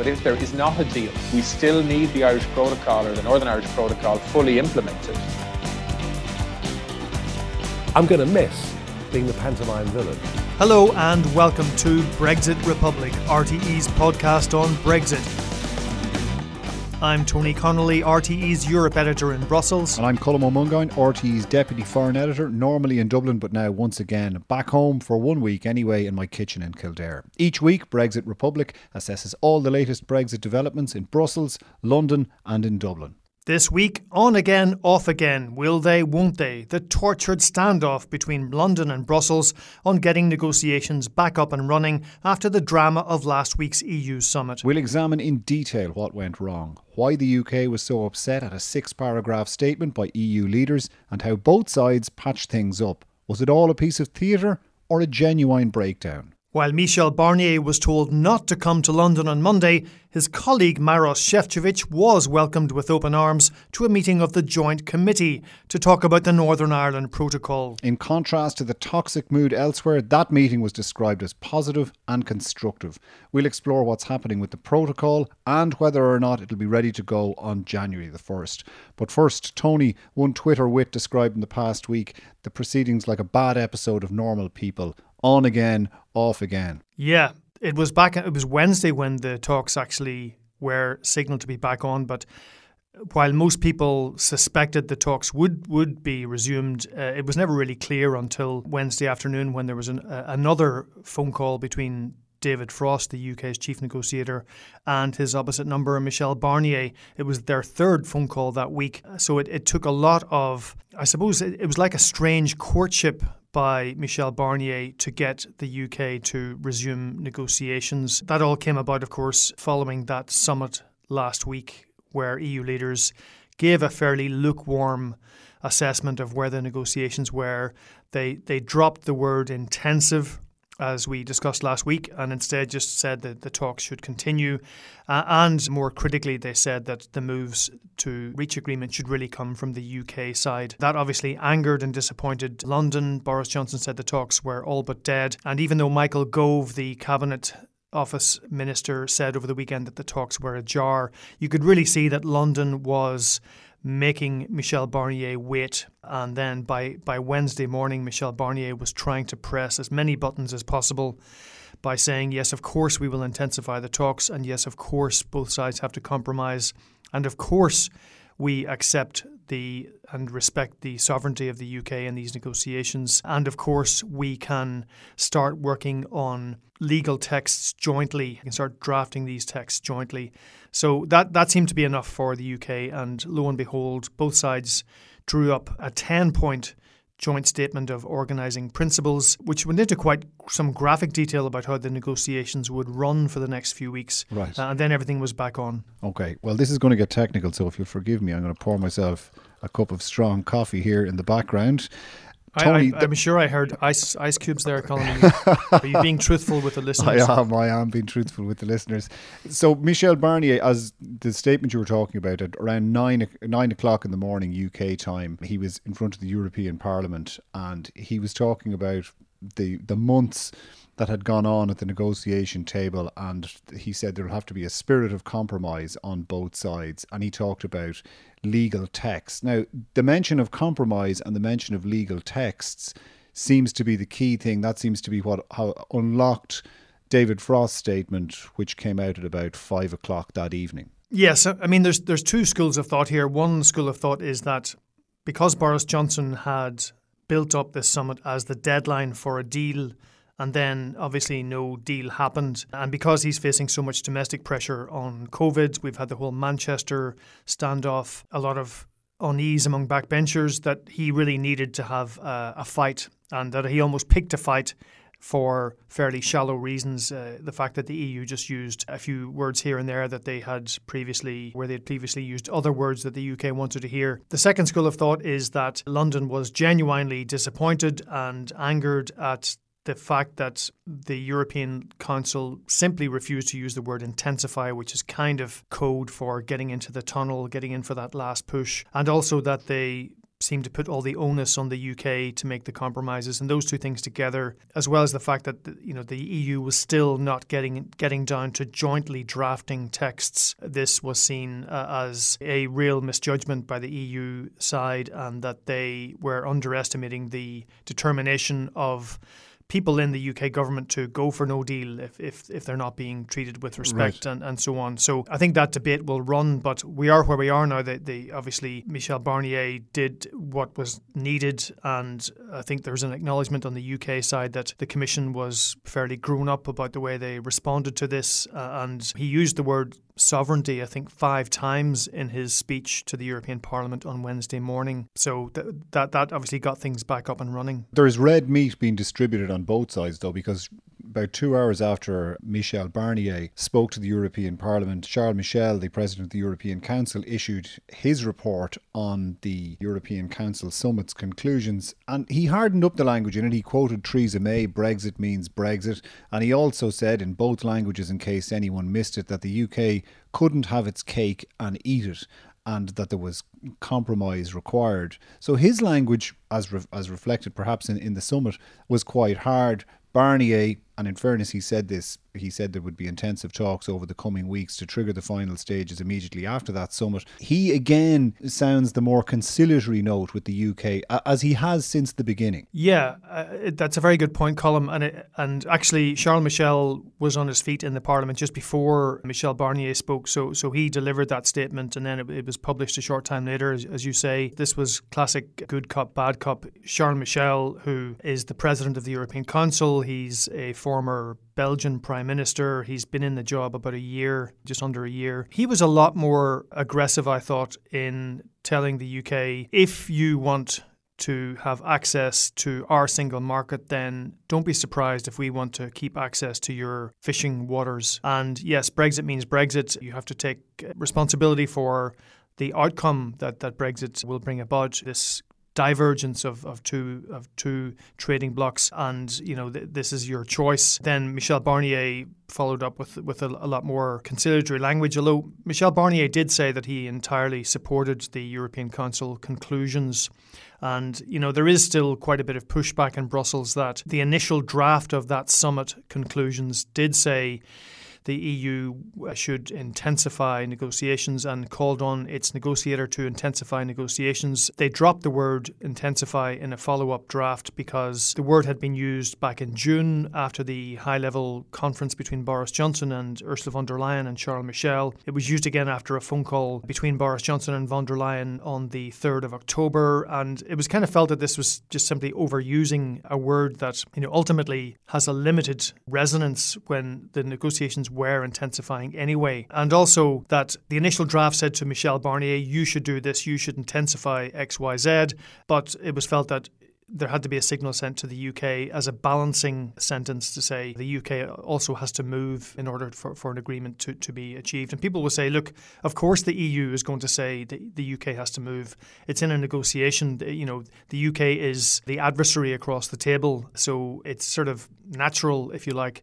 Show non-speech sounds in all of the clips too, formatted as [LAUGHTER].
But if there is not a deal, we still need the Irish Protocol or the Northern Irish Protocol fully implemented. I'm going to miss being the pantomime villain. Hello and welcome to Brexit Republic, RTE's podcast on Brexit. I'm Tony Connolly, RTE's Europe editor in Brussels. And I'm Colm Ó Mongáin, RTE's deputy foreign editor, normally in Dublin, but now once again back home for one week anyway in my kitchen in Kildare. Each week, Brexit Republic assesses all the latest Brexit developments in Brussels, London, and in Dublin. This week, on again, off again. Will they, won't they? The tortured standoff between London and Brussels on getting negotiations back up and running after the drama of last week's EU summit. We'll examine in detail what went wrong, why the UK was so upset at a six paragraph statement by EU leaders, and how both sides patched things up. Was it all a piece of theatre or a genuine breakdown? While Michel Barnier was told not to come to London on Monday, his colleague Maros Sefcovic was welcomed with open arms to a meeting of the Joint Committee to talk about the Northern Ireland Protocol. In contrast to the toxic mood elsewhere, that meeting was described as positive and constructive. We'll explore what's happening with the protocol and whether or not it'll be ready to go on January the 1st. But first, Tony, one Twitter wit described in the past week the proceedings like a bad episode of Normal People on again, off again. Yeah, it was back. It was Wednesday when the talks actually were signaled to be back on, but while most people suspected the talks would would be resumed, uh, it was never really clear until Wednesday afternoon when there was an, uh, another phone call between David Frost, the UK's chief negotiator, and his opposite number, Michel Barnier. It was their third phone call that week. So it, it took a lot of, I suppose, it, it was like a strange courtship by Michel Barnier to get the UK to resume negotiations. That all came about, of course, following that summit last week where EU leaders gave a fairly lukewarm assessment of where the negotiations were. They they dropped the word intensive as we discussed last week, and instead just said that the talks should continue. Uh, and more critically, they said that the moves to reach agreement should really come from the UK side. That obviously angered and disappointed London. Boris Johnson said the talks were all but dead. And even though Michael Gove, the cabinet office minister, said over the weekend that the talks were ajar, you could really see that London was making Michel Barnier wait. And then by, by Wednesday morning, Michel Barnier was trying to press as many buttons as possible by saying, yes, of course, we will intensify the talks. And yes, of course, both sides have to compromise. And of course, we accept the and respect the sovereignty of the UK in these negotiations. And of course, we can start working on legal texts jointly. We can start drafting these texts jointly. So that that seemed to be enough for the UK. And lo and behold, both sides drew up a ten point joint statement of organising principles, which went into quite some graphic detail about how the negotiations would run for the next few weeks. Right. Uh, and then everything was back on. Okay. Well, this is going to get technical, so if you'll forgive me, I'm going to pour myself a cup of strong coffee here in the background. Tony, I, am sure I heard ice ice cubes there, Colm. Are you being truthful with the [LAUGHS] listeners? I am. I am being truthful with the listeners. So Michel Barnier, as the statement you were talking about, at around nine nine o'clock in the morning UK time, he was in front of the European Parliament and he was talking about the the months that had gone on at the negotiation table, and he said there will have to be a spirit of compromise on both sides. And he talked about legal texts. Now, the mention of compromise and the mention of legal texts seems to be the key thing. That seems to be what unlocked David Frost's statement, which came out at about five o'clock that evening. Yes, I mean there's there's two schools of thought here. One school of thought is that because Boris Johnson had built up this summit as the deadline for a deal and then obviously no deal happened. And because he's facing so much domestic pressure on COVID, we've had the whole Manchester standoff, a lot of unease among backbenchers that he really needed to have a fight and that he almost picked a fight for fairly shallow reasons. Uh, the fact that the EU just used a few words here and there that they had previously, where they had previously used other words that the UK wanted to hear. The second school of thought is that London was genuinely disappointed and angered at the fact that the European Council simply refused to use the word intensify, which is kind of code for getting into the tunnel, getting in for that last push, and also that they seem to put all the onus on the UK to make the compromises, and those two things together, as well as the fact that you know the EU was still not getting getting down to jointly drafting texts. This was seen uh, as a real misjudgment by the EU side, and that they were underestimating the determination of people in the UK government to go for no deal if, if, if they're not being treated with respect right. and, and so on. So I think that debate will run, but we are where we are now. They, they obviously Michel Barnier did what was needed, and I think there's an acknowledgement on the UK side that the Commission was fairly grown up about the way they responded to this, uh, and he used the word sovereignty, I think, five times in his speech to the European Parliament on Wednesday morning. So th- that that obviously got things back up and running. There is red meat being distributed on both sides, though, because about two hours after Michel Barnier spoke to the European Parliament, Charles Michel, the President of the European Council, issued his report on the European Council summit's conclusions. And he hardened up the language in it. He quoted Theresa May, Brexit means Brexit. And he also said in both languages, in case anyone missed it, that the UK couldn't have its cake and eat it and that there was compromise required. So his language, as re- as reflected perhaps in, in the summit, was quite hard. Barnier, and in fairness, he said this he said there would be intensive talks over the coming weeks to trigger the final stages immediately after that summit. He again sounds the more conciliatory note with the UK as he has since the beginning. Yeah, uh, that's a very good point, Colm. And it, and actually, Charles Michel was on his feet in the Parliament just before Michel Barnier spoke, so so he delivered that statement, and then it, it was published a short time later, as, as you say. This was classic good cop, bad cop. Charles Michel, who is the president of the European Council, he's a former Belgian Prime Minister. He's been in the job about a year, just under a year. He was a lot more aggressive, I thought, in telling the UK if you want to have access to our single market, then don't be surprised if we want to keep access to your fishing waters. And yes, Brexit means Brexit. You have to take responsibility for the outcome that, that Brexit will bring about. This divergence of, of two of two trading blocks, and you know th- this is your choice. Then Michel Barnier followed up with with a, a, lot more conciliatory language. Although Michel Barnier did say that he entirely supported the European Council conclusions. And, you know, there is still quite a bit of pushback in Brussels that the initial draft of that summit conclusions did say the EU should intensify negotiations and called on its negotiator to intensify negotiations. They dropped the word intensify in a follow up draft because the word had been used back in June after the high level conference between Boris Johnson and Ursula von der Leyen and Charles Michel. It was used again after a phone call between Boris Johnson and von der Leyen on the 3rd of October. And it was kind of felt that this was just simply overusing a word that, you know, ultimately has a limited resonance when the negotiations were intensifying anyway. And also that the initial draft said to Michel Barnier, you should do this, you should intensify XYZ. But it was felt that there had to be a signal sent to the UK as a balancing sentence to say the UK also has to move in order for, for an agreement to, to be achieved. And people will say, look, of course the EU is going to say the, the UK has to move. It's in a negotiation. You know, the UK is the adversary across the table. So it's sort of natural, if you like,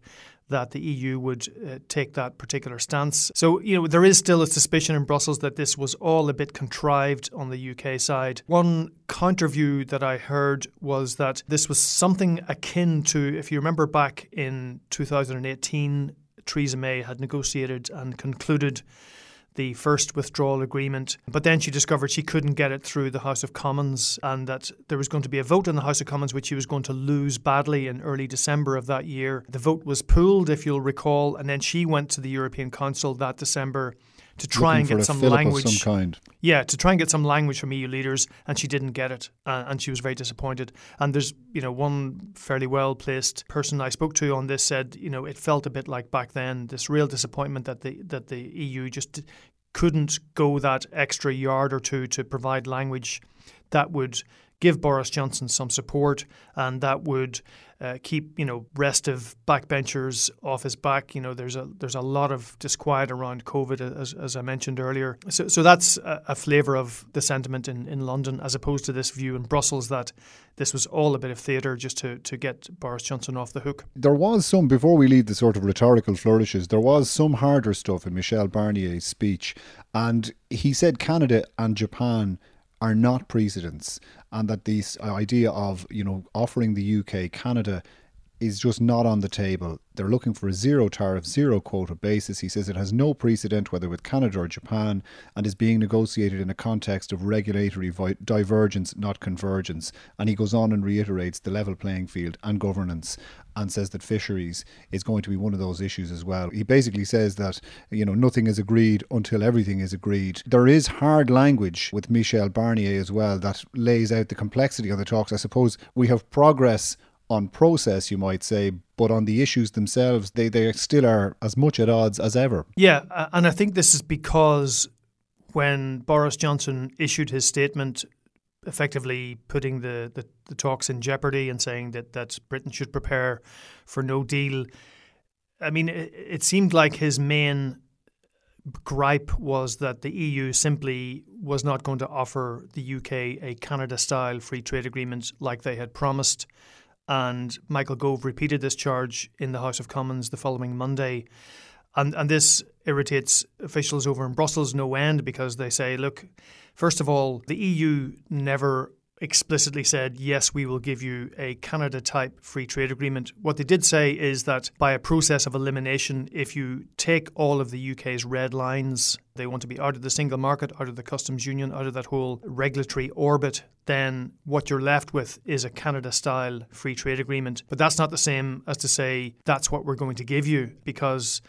that the EU would uh, take that particular stance. So, you know, there is still a suspicion in Brussels that this was all a bit contrived on the UK side. One counter view that I heard was that this was something akin to, if you remember back in 2018, Theresa May had negotiated and concluded the first withdrawal agreement. But then she discovered she couldn't get it through the House of Commons and that there was going to be a vote in the House of Commons which she was going to lose badly in early December of that year. The vote was pulled, if you'll recall, and then she went to the European Council that December to try Looking and get some language. some kind. Yeah, to try and get some language from EU leaders, and she didn't get it, uh, and she was very disappointed. And there's, you know, one fairly well placed person I spoke to on this said, you know, it felt a bit like back then this real disappointment that the that the EU just couldn't go that extra yard or two to provide language that would give Boris Johnson some support and that would uh, keep you know restive backbenchers off his back. You know, there's a there's a lot of disquiet around COVID, as, as I mentioned earlier. So so that's a, a flavour of the sentiment in, in London, as opposed to this view in Brussels that this was all a bit of theatre just to to get Boris Johnson off the hook. There was some before we leave the sort of rhetorical flourishes. There was some harder stuff in Michel Barnier's speech, and he said Canada and Japan are not precedents and that this idea of you know offering the UK Canada is just not on the table. They're looking for a zero tariff, zero quota basis. He says it has no precedent, whether with Canada or Japan, and is being negotiated in a context of regulatory divergence, not convergence. And he goes on and reiterates the level playing field and governance and says that fisheries is going to be one of those issues as well. He basically says that, you know, nothing is agreed until everything is agreed. There is hard language with Michel Barnier as well that lays out the complexity of the talks. I suppose we have progress on process, you might say, but on the issues themselves, they, they still are as much at odds as ever. Yeah, and I think this is because when Boris Johnson issued his statement, effectively putting the, the, the talks in jeopardy and saying that, that Britain should prepare for no deal, I mean, it, it seemed like his main gripe was that the EU simply was not going to offer the UK a Canada style free trade agreement like they had promised. And Michael Gove repeated this charge in the House of Commons the following Monday. And, and this irritates officials over in Brussels no end because they say, look, first of all, the EU never explicitly said, yes, we will give you a Canada type free trade agreement. What they did say is that by a process of elimination, if you take all of the UK's red lines, they want to be out of the single market, out of the customs union, out of that whole regulatory orbit, then what you're left with is a Canada style free trade agreement. But that's not the same as to say that's what we're going to give you because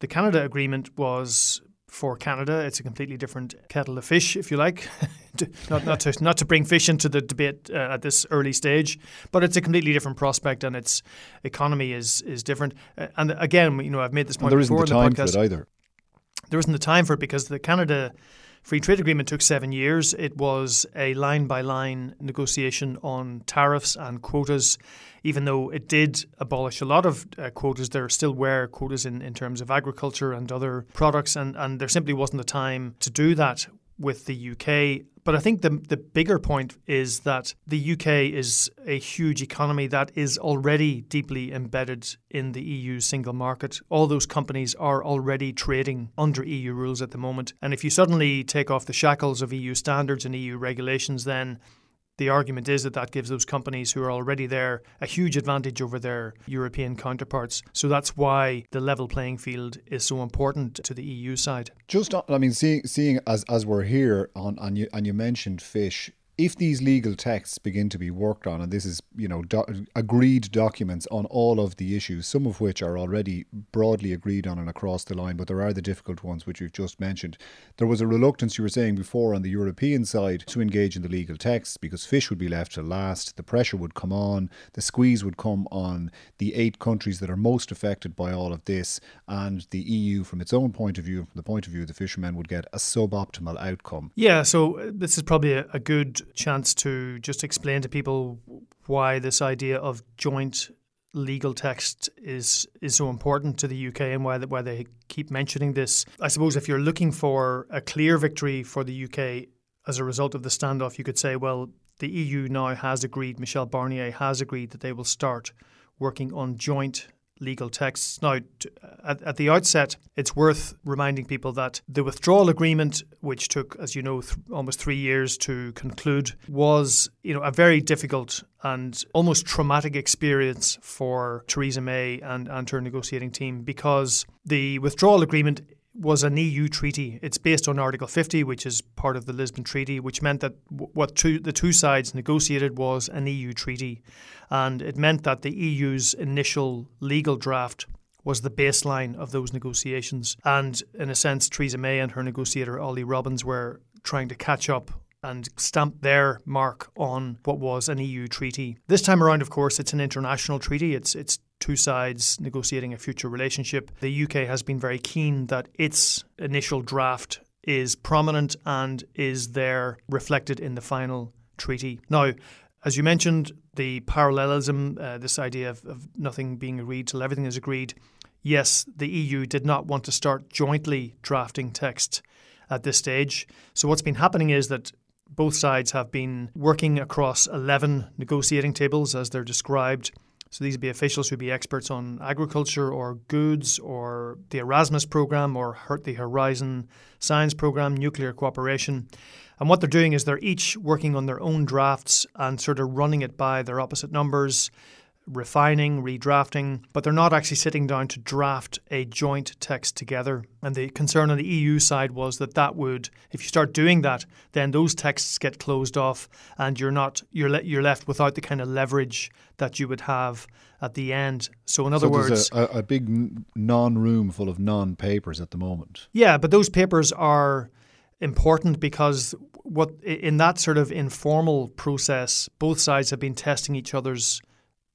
the Canada agreement was for Canada. It's a completely different kettle of fish, if you like. [LAUGHS] not, not, to, not to bring fish into the debate uh, at this early stage, but it's a completely different prospect and its economy is is different. Uh, and again, you know, I've made this point there isn't before the in time the podcast. for it either. There isn't the time for it because the Canada Free Trade Agreement took seven years. It was a line by line negotiation on tariffs and quotas. Even though it did abolish a lot of uh, quotas, there still were quotas in, in terms of agriculture and other products, and, and there simply wasn't the time to do that with the UK. But I think the the bigger point is that the UK is a huge economy that is already deeply embedded in the EU single market. All those companies are already trading under EU rules at the moment. And if you suddenly take off the shackles of EU standards and EU regulations, then the argument is that that gives those companies who are already there a huge advantage over their European counterparts. So that's why the level playing field is so important to the EU side. Just, I mean, seeing seeing as as we're here on, and you and you mentioned fish. If these legal texts begin to be worked on, and this is, you know, do- agreed documents on all of the issues, some of which are already broadly agreed on and across the line, but there are the difficult ones which you've just mentioned. There was a reluctance, you were saying before, on the European side to engage in the legal texts because fish would be left to last, the pressure would come on, the squeeze would come on the eight countries that are most affected by all of this, and the EU, from its own point of view, from the point of view of the fishermen, would get a suboptimal outcome. Yeah, so uh, this is probably a, a good chance to just explain to people why this idea of joint legal text is is so important to the UK and why why they keep mentioning this. I suppose if you're looking for a clear victory for the UK as a result of the standoff, you could say, well, the EU now has agreed, Michel Barnier has agreed that they will start working on joint legal texts. Now, uh, at, at the outset, it's worth reminding people that the withdrawal agreement, which took, as you know, th- almost three years to conclude, was you know a very difficult and almost traumatic experience for Theresa May and, and her negotiating team because the withdrawal agreement was an EU treaty. It's based on Article 50, which is part of the Lisbon Treaty, which meant that what two, the two sides negotiated was an EU treaty. And it meant that the EU's initial legal draft was the baseline of those negotiations. And in a sense, Theresa May and her negotiator, Ollie Robbins, were trying to catch up and stamp their mark on what was an EU treaty. This time around, of course, it's an international treaty. It's it's two sides negotiating a future relationship. The UK has been very keen that its initial draft is prominent and is there reflected in the final treaty. Now, as you mentioned, the parallelism, uh, this idea of, of nothing being agreed till everything is agreed. Yes, the EU did not want to start jointly drafting text at this stage. So, what's been happening is that both sides have been working across 11 negotiating tables as they're described. So these would be officials who'd be experts on agriculture or goods or the Erasmus program or hurt the Horizon Science program, nuclear cooperation. And what they're doing is they're each working on their own drafts and sort of running it by their opposite numbers, refining, redrafting, but they're not actually sitting down to draft a joint text together. And the concern on the EU side was that that would, if you start doing that, then those texts get closed off, and you're not you're le- you're left without the kind of leverage that you would have at the end. So in other so words, a, a big non-room full of non-papers at the moment. Yeah, but those papers are important because what in that sort of informal process, both sides have been testing each other's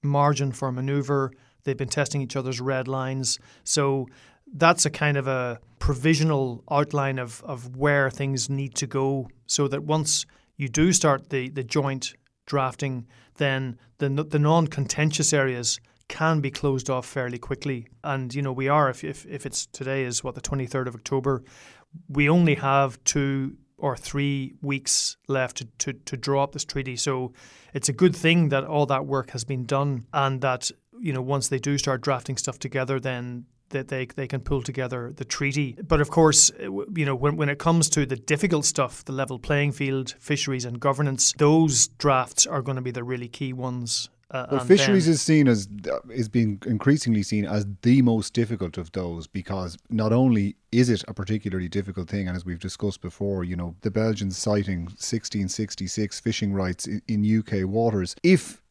margin for maneuver. They've been testing each other's red lines. So that's a kind of a provisional outline of, of where things need to go so that once you do start the, the joint drafting, then the, the non contentious areas can be closed off fairly quickly. And, you know, we are, if, if, if it's today is what, the 23rd of October, we only have two or three weeks left to, to, to draw up this treaty. So it's a good thing that all that work has been done and that, you know, once they do start drafting stuff together, then that they, they can pull together the treaty. But of course, you know, when, when it comes to the difficult stuff, the level playing field, fisheries and governance, those drafts are going to be the really key ones uh, well, fisheries is seen as is being increasingly seen as the most difficult of those because not only is it a particularly difficult thing, and as we've discussed before, you know the Belgians citing 1666 fishing rights in, in UK waters. If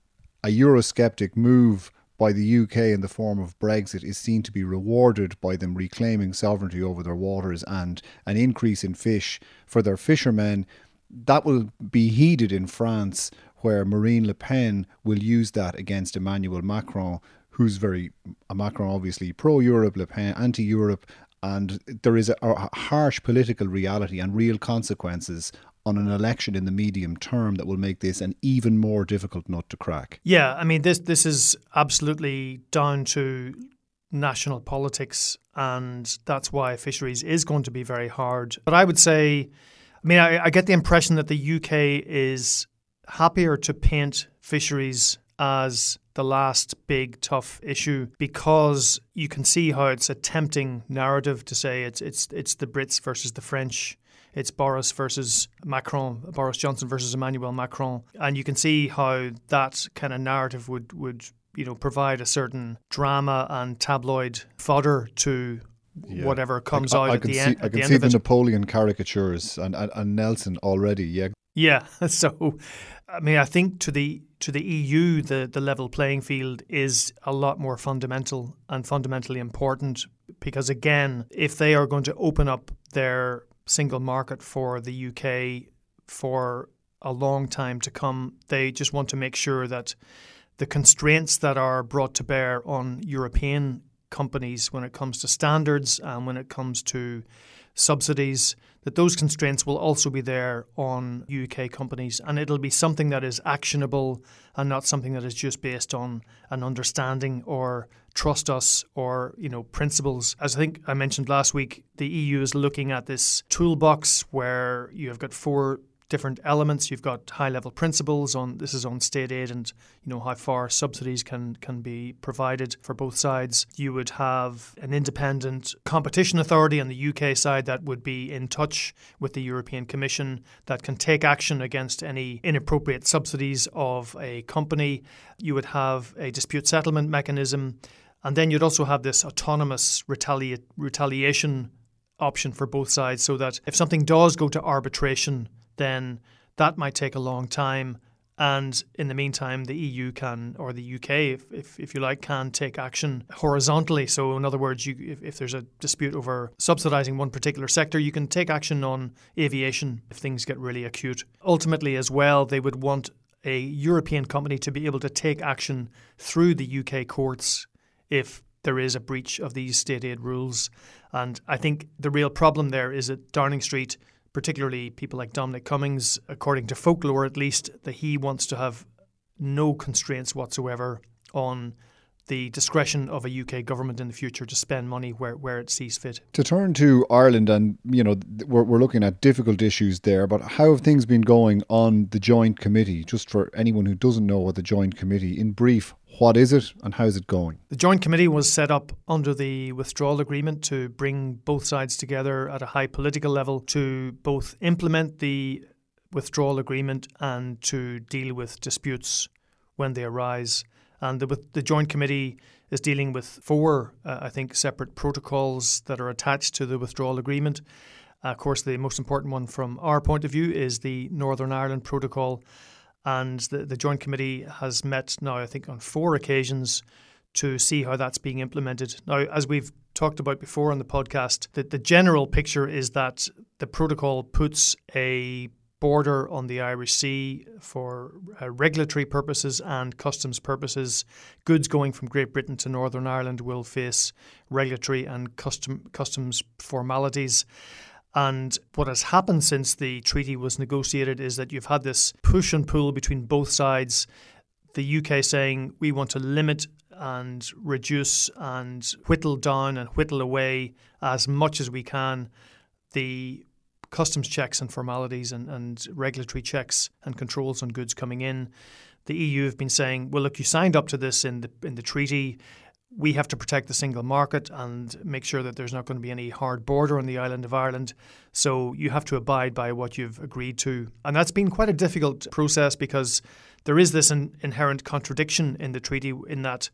a Eurosceptic move by the UK in the form of Brexit is seen to be rewarded by them reclaiming sovereignty over their waters and an increase in fish for their fishermen. That will be heeded in France where Marine Le Pen will use that against Emmanuel Macron, who's very, uh, Macron obviously pro Europe, Le Pen anti Europe, and there is a, a, harsh political reality and real consequences on an election in the medium term that will make this an even more difficult nut to crack. Yeah, I mean this this is absolutely down to national politics and that's why fisheries is going to be very hard. But I would say I mean I, I get the impression that the UK is happier to paint fisheries as the last big tough issue because you can see how it's a tempting narrative to say it's it's it's the Brits versus the French. It's Boris versus Macron, Boris Johnson versus Emmanuel Macron, and you can see how that kind of narrative would would you know provide a certain drama and tabloid fodder to yeah. whatever comes I, out I at the see, end. I can the see the Napoleon caricatures and, and, and Nelson already. Yeah, yeah. [LAUGHS] So I mean, I think to the to the EU, the the level playing field is a lot more fundamental and fundamentally important because again, if they are going to open up their single market for the UK for a long time to come, they just want to make sure that the constraints that are brought to bear on European companies when it comes to standards and when it comes to subsidies, that those constraints will also be there on UK companies. And it'll be something that is actionable and not something that is just based on an understanding or trust us or you know principles as i think i mentioned last week the eu is looking at this toolbox where you have got four different elements. You've got high level principles on this is on state aid and you know how far subsidies can can be provided for both sides. You would have an independent competition authority on the UK side that would be in touch with the European Commission that can take action against any inappropriate subsidies of a company. You would have a dispute settlement mechanism. And then you'd also have this autonomous retali- retaliation option for both sides so that if something does go to arbitration then that might take a long time. And in the meantime, the EU can, or the UK, if, if, if you like, can take action horizontally. So, in other words, you, if, if there's a dispute over subsidising one particular sector, you can take action on aviation if things get really acute. Ultimately, as well, they would want a European company to be able to take action through the UK courts if there is a breach of these state aid rules. And I think the real problem there is that Downing Street particularly people like Dominic Cummings, according to folklore at least, that he wants to have no constraints whatsoever on the discretion of a UK government in the future to spend money where, where it sees fit. To turn to Ireland, and you know, we're, we're looking at difficult issues there, but how have things been going on the Joint Committee? Just for anyone who doesn't know what the Joint Committee, in brief, what is it and how's it going? The Joint Committee was set up under the withdrawal agreement to bring both sides together at a high political level to both implement the withdrawal agreement and to deal with disputes when they arise. And the, the Joint Committee is dealing with four, uh, I think, separate protocols that are attached to the withdrawal agreement. Uh, of course, the most important one from our point of view is the Northern Ireland Protocol. And the, the Joint Committee has met now, I think, on four occasions to see how that's being implemented. Now, as we've talked about before on the podcast, the, the general picture is that the protocol puts a border on the Irish Sea for uh, regulatory purposes and customs purposes. Goods going from Great Britain to Northern Ireland will face regulatory and custom, customs formalities. And what has happened since the treaty was negotiated is that you've had this push and pull between both sides. The UK saying we want to limit and reduce and whittle down and whittle away as much as we can the customs checks and formalities and, and regulatory checks and controls on goods coming in. The EU have been saying, well, look, you signed up to this in the in the treaty. We have to protect the single market and make sure that there's not going to be any hard border on the island of Ireland. So you have to abide by what you've agreed to. And that's been quite a difficult process because there is this in, inherent contradiction in the treaty in that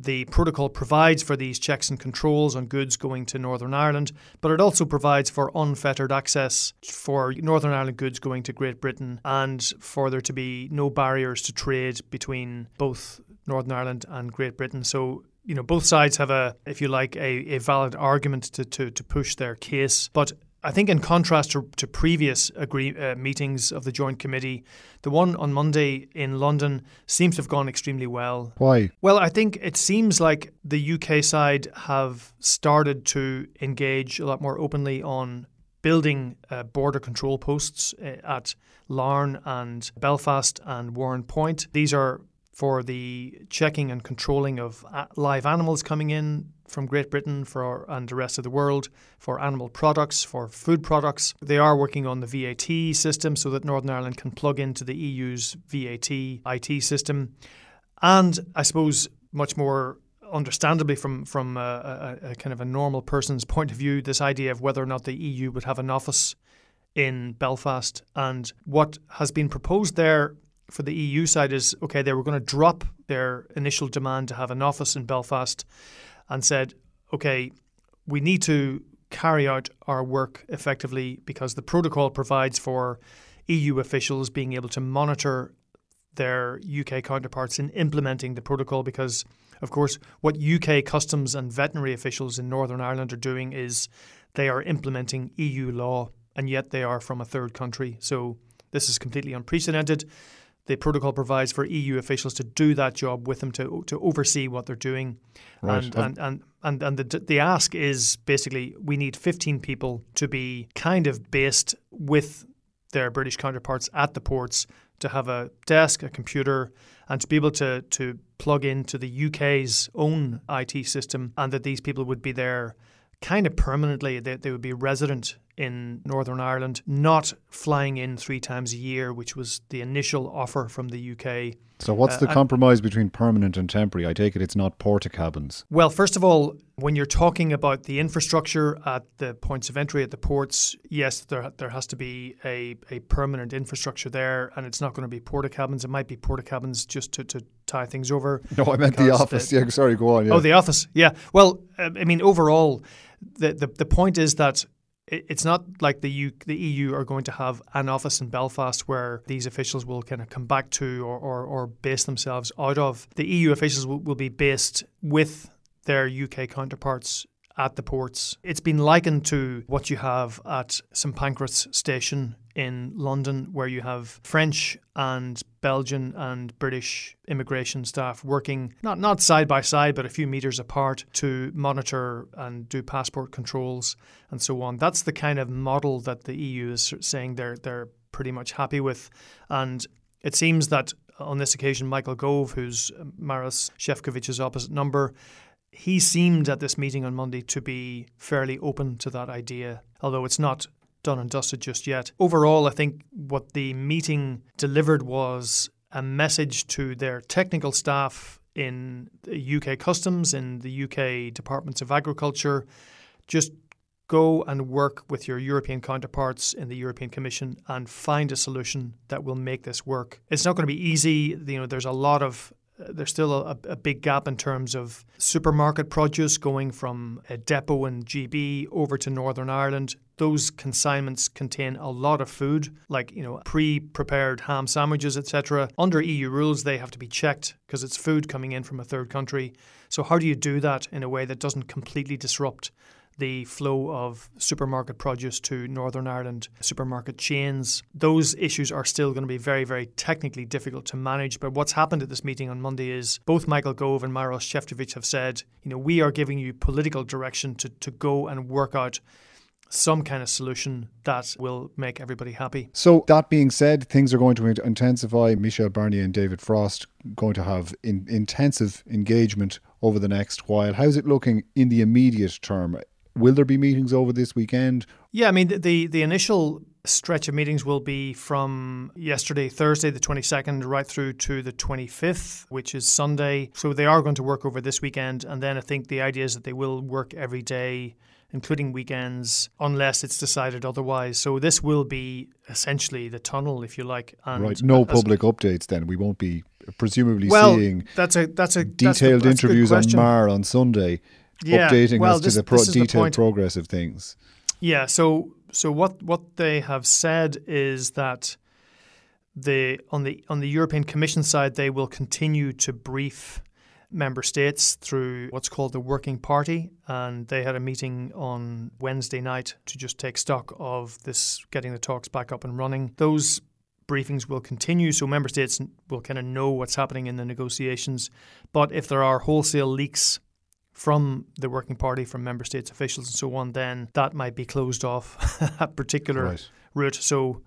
the protocol provides for these checks and controls on goods going to Northern Ireland, but it also provides for unfettered access for Northern Ireland goods going to Great Britain and for there to be no barriers to trade between both Northern Ireland and Great Britain. So you know, both sides have a, if you like, a, a valid argument to, to, to push their case. But I think, in contrast to, to previous agree, uh, meetings of the Joint Committee, the one on Monday in London seems to have gone extremely well. Why? Well, I think it seems like the UK side have started to engage a lot more openly on building uh, border control posts uh, at Larne and Belfast and Warrenpoint. These are for the checking and controlling of uh, live animals coming in from Great Britain for and the rest of the world for animal products, for food products. They are working on the VAT system so that Northern Ireland can plug into the EU's VAT IT system. And I suppose much more understandably from from uh, a, a, a kind of a normal person's point of view, this idea of whether or not the EU would have an office in Belfast and what has been proposed there for the EU side is okay, they were going to drop their initial demand to have an office in Belfast and said, okay, we need to carry out our work effectively because the protocol provides for EU officials being able to monitor their UK counterparts in implementing the protocol because, of course, what UK customs and veterinary officials in Northern Ireland are doing is they are implementing EU law and yet they are from a third country. So this is completely unprecedented the protocol provides for EU officials to do that job with them to to oversee what they're doing. Right. And, and, and and and the the ask is basically we need 15 people to be kind of based with their British counterparts at the ports to have a desk, a computer, and to be able to to plug into the UK's own IT system, and that these people would be there kind of permanently. They, they would be resident in Northern Ireland, not flying in three times a year, which was the initial offer from the UK. So, what's uh, the compromise between permanent and temporary? I take it it's not porta cabins. Well, first of all, when you're talking about the infrastructure at the points of entry at the ports, yes, there there has to be a, a permanent infrastructure there, and it's not going to be porta cabins. It might be porta cabins just to, to tie things over. No, I meant the office. The, yeah, sorry, go on. Oh, yeah. Oh, the office. Yeah. Well, I mean, overall, the, the the point is that it's not like the EU, the EU are going to have an office in Belfast where these officials will kind of come back to or, or, or base themselves out of. The EU officials will, will be based with their UK counterparts at the ports. It's been likened to what you have at St Pancras Station in London, where you have French and Belgian and British immigration staff working not not side by side, but a few meters apart to monitor and do passport controls and so on. That's the kind of model that the EU is saying they're they're pretty much happy with, and it seems that on this occasion, Michael Gove, who's um, Maros Sefcovic's opposite number, he seemed at this meeting on Monday to be fairly open to that idea, although it's not done and dusted just yet. Overall, I think what the meeting delivered was a message to their technical staff in the UK Customs, in the UK Departments of Agriculture, just go and work with your European counterparts in the European Commission and find a solution that will make this work. It's not going to be easy. You know, there's a lot of there's still a, a, big gap in terms of supermarket produce going from a depot in GB over to Northern Ireland. Those consignments contain a lot of food, like you know pre-prepared ham sandwiches, etc. Under EU rules, they have to be checked because it's food coming in from a third country. So how do you do that in a way that doesn't completely disrupt the flow of supermarket produce to Northern Ireland supermarket chains. Those issues are still going to be very, very technically difficult to manage. But what's happened at this meeting on Monday is both Michael Gove and Maros Sefcovic have said, you know, we are giving you political direction to, to go and work out some kind of solution that will make everybody happy. So that being said, things are going to intensify. Michel Barnier and David Frost going to have in, intensive engagement over the next while. How's it looking in the immediate term? Will there be meetings over this weekend? Yeah, I mean, the, the, the initial stretch of meetings will be from yesterday, Thursday, the 22nd, right through to the 25th, which is Sunday. So they are going to work over this weekend. And then I think the idea is that they will work every day, including weekends, unless it's decided otherwise. So this will be essentially the tunnel, if you like. And right. No public updates then. We won't be presumably well, seeing that's a, that's a, detailed that's interviews on Marr on Sunday yeah, updating well, us this, to the pro- detailed the progress of things. Yeah. So so what what they have said is that the on the on the European Commission side they will continue to brief member states through what's called the working party and they had a meeting on Wednesday night to just take stock of this getting the talks back up and running those briefings will continue so member states will kind of know what's happening in the negotiations but if there are wholesale leaks from the working party, from member states officials and so on, then that might be closed off [LAUGHS] a particular right. route. So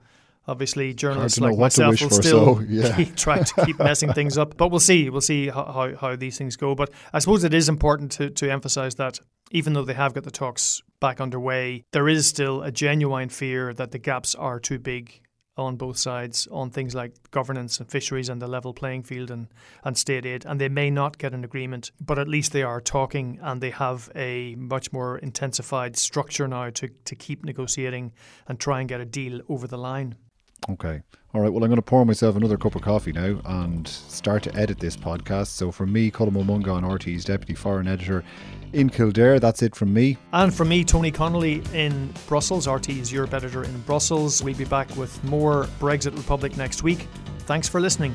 obviously journalists like myself will for, still so, [LAUGHS] yeah. keep, try to keep [LAUGHS] messing things up. But we'll see. We'll see how, how, how, these things go. But I suppose it is important to, to emphasize that even though they have got the talks back underway, there is still a genuine fear that the gaps are too big on both sides on things like governance and fisheries and the level playing field and, and state aid. And they may not get an agreement, but at least they are talking and they have a much more intensified structure now to, to keep negotiating and try and get a deal over the line. Okay. All right. Well, I'm going to pour myself another cup of coffee now and start to edit this podcast. So, for me, Colm Ó Mongáin, RTÉ's Deputy Foreign Editor in Kildare, that's it from me. And from me, Tony Connolly in Brussels, RTÉ's Europe Editor in Brussels. We'll be back with more Brexit Republic next week. Thanks for listening.